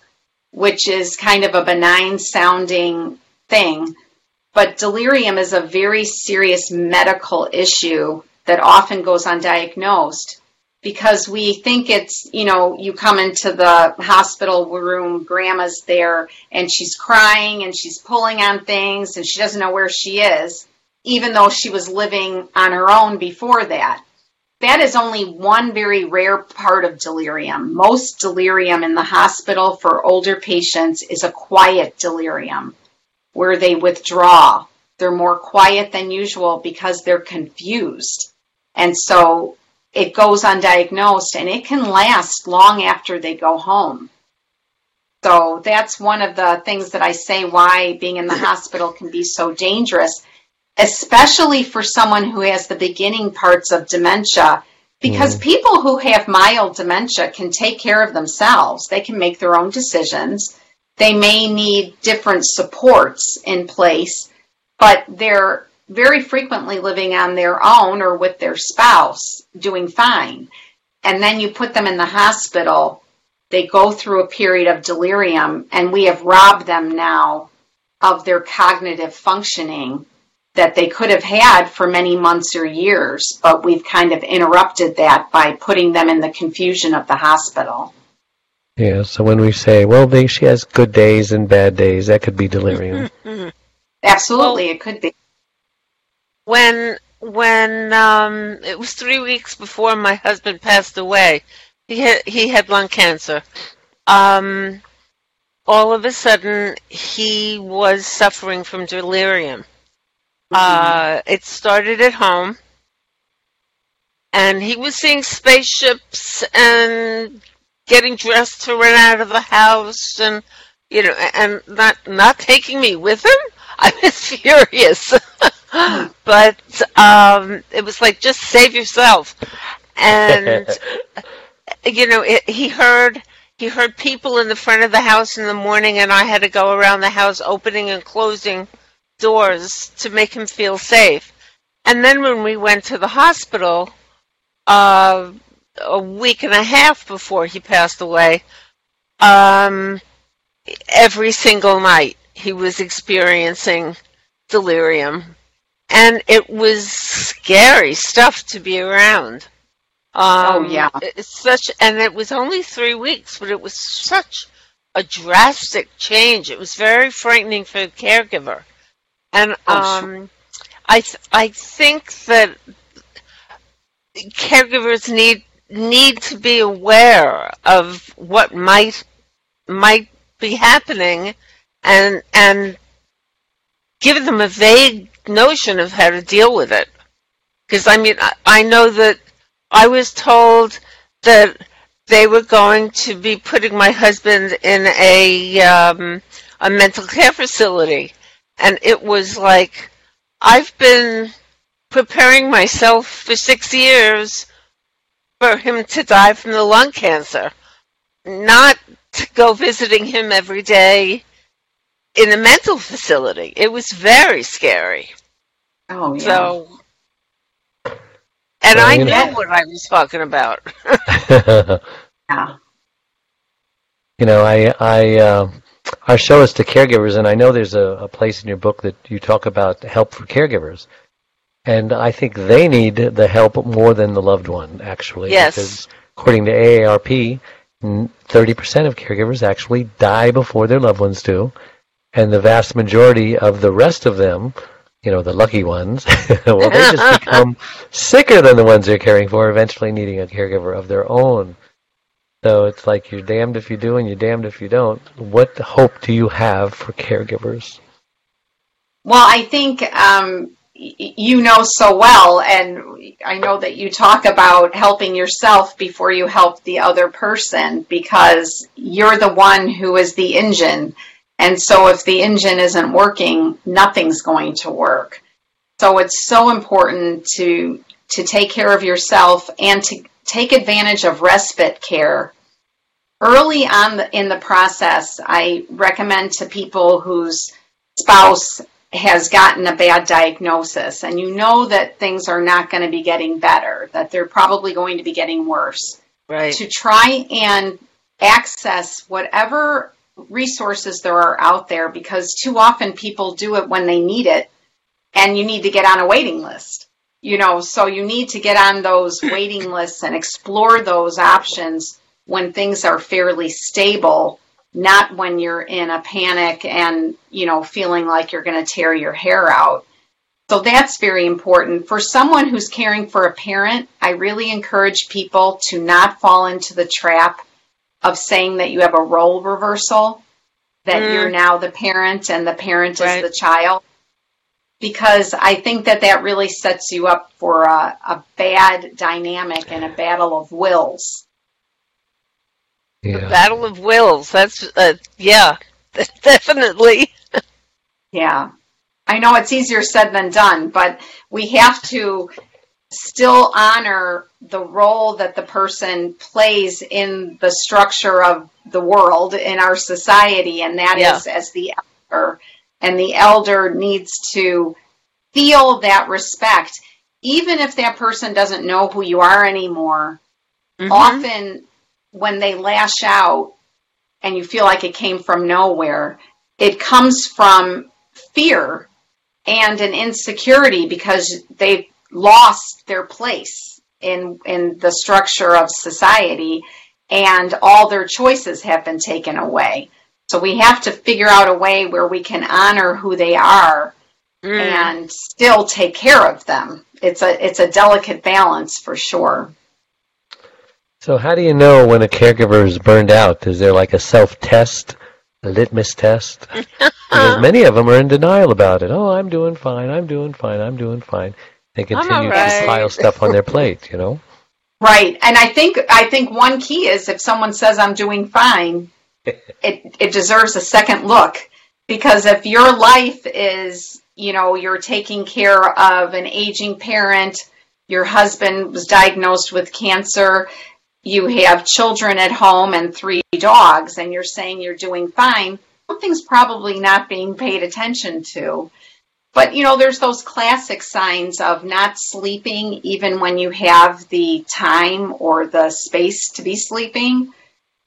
which is kind of a benign sounding thing. But delirium is a very serious medical issue that often goes undiagnosed because we think it's, you know, you come into the hospital room, grandma's there, and she's crying and she's pulling on things and she doesn't know where she is, even though she was living on her own before that. That is only one very rare part of delirium. Most delirium in the hospital for older patients is a quiet delirium where they withdraw. They're more quiet than usual because they're confused. And so it goes undiagnosed and it can last long after they go home. So that's one of the things that I say why being in the hospital can be so dangerous, especially for someone who has the beginning parts of dementia. Because mm. people who have mild dementia can take care of themselves, they can make their own decisions. They may need different supports in place, but they're very frequently living on their own or with their spouse, doing fine. And then you put them in the hospital, they go through a period of delirium, and we have robbed them now of their cognitive functioning that they could have had for many months or years, but we've kind of interrupted that by putting them in the confusion of the hospital. Yeah, so when we say, well, they, she has good days and bad days, that could be delirium. Absolutely, it could be when when um, it was three weeks before my husband passed away, he had he had lung cancer. Um, all of a sudden, he was suffering from delirium. Mm-hmm. Uh, it started at home, and he was seeing spaceships and getting dressed to run out of the house, and you know, and not not taking me with him. I was furious. but um, it was like just save yourself, and you know it, he heard he heard people in the front of the house in the morning, and I had to go around the house opening and closing doors to make him feel safe. And then when we went to the hospital, uh, a week and a half before he passed away, um, every single night he was experiencing delirium and it was scary stuff to be around. Um, oh yeah, it's such, and it was only three weeks, but it was such a drastic change. It was very frightening for the caregiver, and oh, um. I th- I think that caregivers need need to be aware of what might might be happening, and and give them a vague notion of how to deal with it. Because I mean, I, I know that I was told that they were going to be putting my husband in a um, a mental care facility, and it was like I've been preparing myself for six years for him to die from the lung cancer, not to go visiting him every day in a mental facility. It was very scary. Oh, yeah. So, and well, I know what I was talking about. yeah. You know, I, I, uh, our show is to caregivers, and I know there's a, a place in your book that you talk about help for caregivers. And I think they need the help more than the loved one, actually. Yes. Because according to AARP, 30% of caregivers actually die before their loved ones do and the vast majority of the rest of them, you know, the lucky ones, well, they just become sicker than the ones they're caring for, eventually needing a caregiver of their own. So it's like you're damned if you do and you're damned if you don't. What hope do you have for caregivers? Well, I think um, you know so well, and I know that you talk about helping yourself before you help the other person because you're the one who is the engine and so if the engine isn't working, nothing's going to work. So it's so important to to take care of yourself and to take advantage of respite care. Early on in the process, I recommend to people whose spouse has gotten a bad diagnosis and you know that things are not going to be getting better, that they're probably going to be getting worse. Right. To try and access whatever resources there are out there because too often people do it when they need it and you need to get on a waiting list. You know, so you need to get on those waiting lists and explore those options when things are fairly stable not when you're in a panic and, you know, feeling like you're going to tear your hair out. So that's very important. For someone who's caring for a parent, I really encourage people to not fall into the trap of saying that you have a role reversal, that Mm. you're now the parent and the parent Right. is the child. Because I think that that really sets you up for a, a bad dynamic and a battle of wills. Yeah. Battle of Wills. That's uh, yeah, definitely. Yeah. I know it's easier said than done, but we have to still honor the role that the person plays in the structure of the world in our society, and that is Yeah. as the elder. And the elder needs to feel that respect, even if that person doesn't know who you are anymore. Mhm. Often, when they lash out and you feel like it came from nowhere, it comes from fear and an insecurity because they've lost their place in in the structure of society and all their choices have been taken away. So we have to figure out a way where we can honor who they are Mm. and still take care of them. It's a it's a delicate balance for sure. So how do you know when a caregiver is burned out? Is there like a self-test, a litmus test? because many of them are in denial about it. Oh, I'm doing fine. I'm doing fine. I'm doing fine. They continue alright. to pile stuff on their plate. You know. Right. And I think I think one key is if someone says I'm doing fine, it it deserves a second look because if your life is, you know, you're taking care of an aging parent, your husband was diagnosed with cancer, you have children at home and three dogs and you're saying you're doing fine, something's probably not being paid attention to. But you know, there's those classic signs of not sleeping even when you have the time or the space to be sleeping.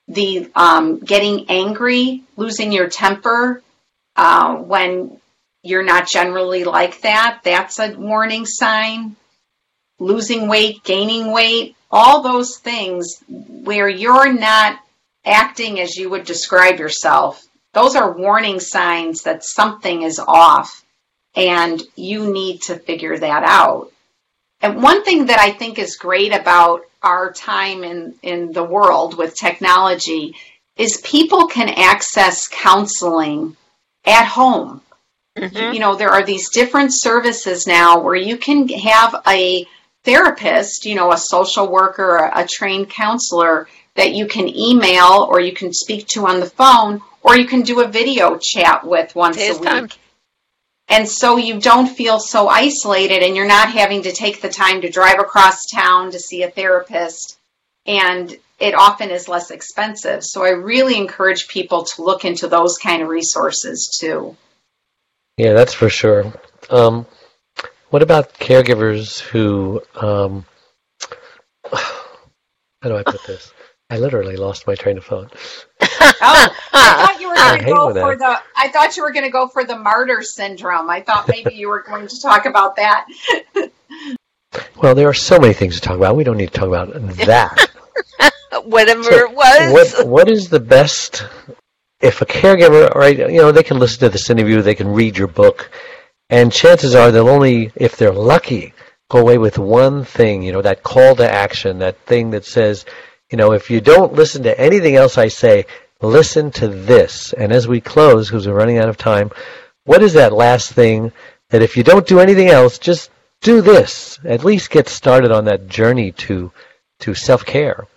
The um, getting angry, losing your temper uh, when you're not generally like that. That's a warning sign. Losing weight, gaining weight, all those things where you're not acting as you would describe yourself. Those are warning signs that something is off and you need to figure that out. And one thing that I think is great about our time in, in the world with technology is people can access counseling at home. Mhm. You know, there are these different services now where you can have a therapist, you know, a social worker, a, a trained counselor that you can email or you can speak to on the phone or you can do a video chat with once a FaceTime. week. And so you don't feel so isolated and you're not having to take the time to drive across town to see a therapist. And it often is less expensive. So I really encourage people to look into those kind of resources too. Yeah, that's for sure. Um, what about caregivers who? Um, how do I put this? I literally lost my train of thought. Oh, I thought you were going to go for that- the. I thought you were going to go for the martyr syndrome. I thought maybe you were going to talk about that. Well, there are so many things to talk about. We don't need to talk about that. Whatever So, it was. What What is the best? If a caregiver, right, you know, they can listen to this interview, they can read your book, and chances are they'll only, if they're lucky, go away with one thing. You know, that call to action, that thing that says, you know, if you don't listen to anything else I say, listen to this. And as we close, because we're running out of time, what is that last thing that if you don't do anything else, just do this. At least get started on that journey to to self care.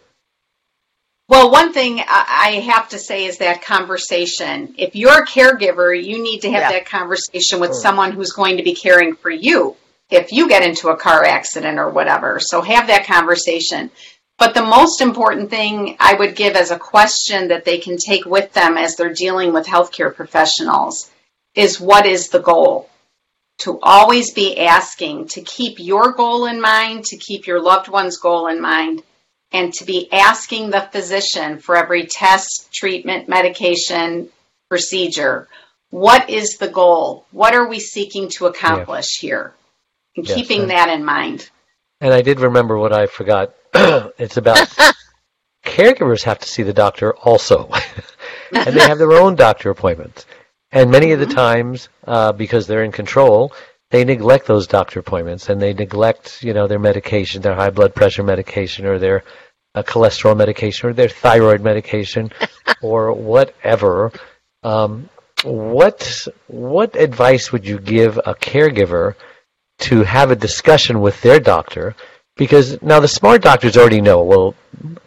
Well, one thing I have to say is that conversation. If you're a caregiver, you need to have Yeah. that conversation with someone who's going to be caring for you if you get into a car accident or whatever. So have that conversation. But the most important thing I would give as a question that they can take with them as they're dealing with healthcare professionals is what is the goal? to always be asking to keep your goal in mind, to keep your loved one's goal in mind, and to be asking the physician for every test, treatment, medication, procedure, what is the goal? What are we seeking to accomplish yeah. here? And yes, keeping and, that in mind. And I did remember what I forgot. it's about caregivers have to see the doctor also. and they have their own doctor appointments. And many of the mm-hmm. times, uh, because they're in control, they neglect those doctor appointments and they neglect, you know, their medication, their high blood pressure medication or their uh, cholesterol medication or their thyroid medication or whatever. Um, what what advice would you give a caregiver to have a discussion with their doctor? Because now the smart doctors already know. Well,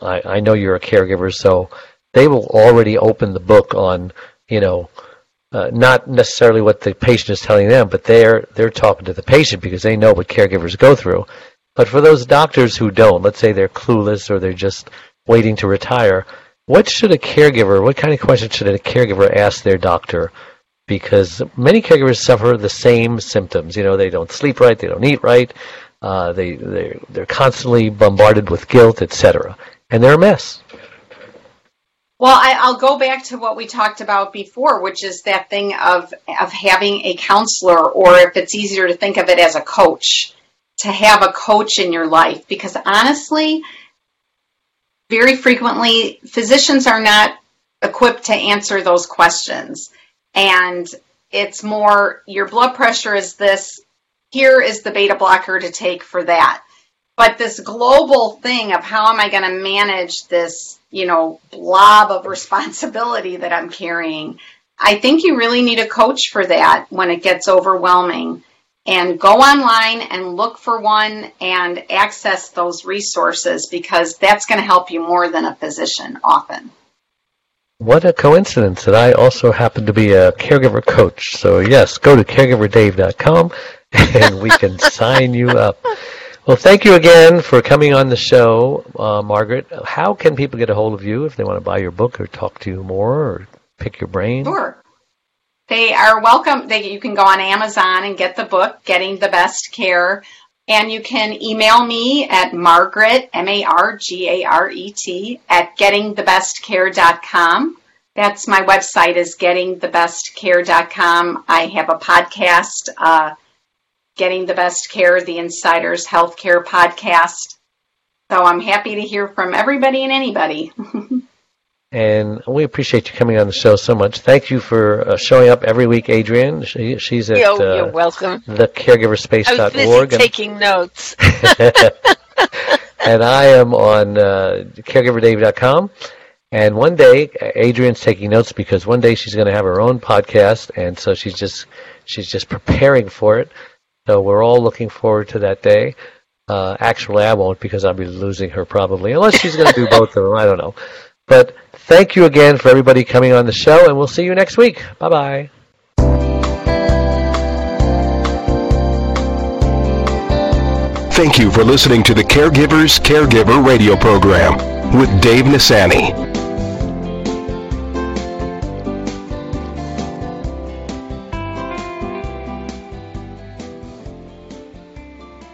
I, I know you're a caregiver, so they will already open the book on you know uh, not necessarily what the patient is telling them, but they're they're talking to the patient because they know what caregivers go through. But for those doctors who don't, let's say they're clueless or they're just waiting to retire, what should a caregiver, what kind of questions should a caregiver ask their doctor? Because many caregivers suffer the same symptoms. You know, they don't sleep right, they don't eat right, uh, they they they're constantly bombarded with guilt, etc., and they're a mess. Well, I, will go back to what we talked about before, which is that thing of of having a counselor, or if it's easier to think of it as a coach, to have a coach in your life. Because honestly, very frequently physicians are not equipped to answer those questions, and it's more your blood pressure is this. Here is the beta blocker to take for that. But this global thing of how am I going to manage this you know, blob of responsibility that I'm carrying. I think you really need a coach for that when it gets overwhelming. And go online and look for one and access those resources because that's going to help you more than a physician often. What a coincidence that I also happen to be a caregiver coach. So, yes, go to caregiverdave.com and we can sign you up. Well, thank you again for coming on the show, uh, Margaret. How can people get a hold of you if they want to buy your book or talk to you more or pick your brain? Sure. They are welcome. They, you can go on Amazon and get the book, Getting the Best Care. And you can email me at Margaret, M A R G A R E T, at gettingthebestcare.com. That's my website is gettingthebestcare.com. I have a podcast. Uh, Getting the Best Care, the Insiders Healthcare podcast. So I'm happy to hear from everybody and anybody. and we appreciate you coming on the show so much. Thank you for uh, showing up every week, Adrienne. She, she's at you're, uh, you're welcome. thecaregiverspace.org. I was busy taking notes. and I am on uh, caregiverdave.com. And one day, Adrienne's taking notes because one day she's going to have her own podcast, and so she's just she's just preparing for it. So we're all looking forward to that day. Uh, actually, I won't because I'll be losing her probably, unless she's going to do both of them. I don't know. But thank you again for everybody coming on the show, and we'll see you next week. Bye bye. Thank you for listening to the Caregivers Caregiver radio program with Dave Nassaney.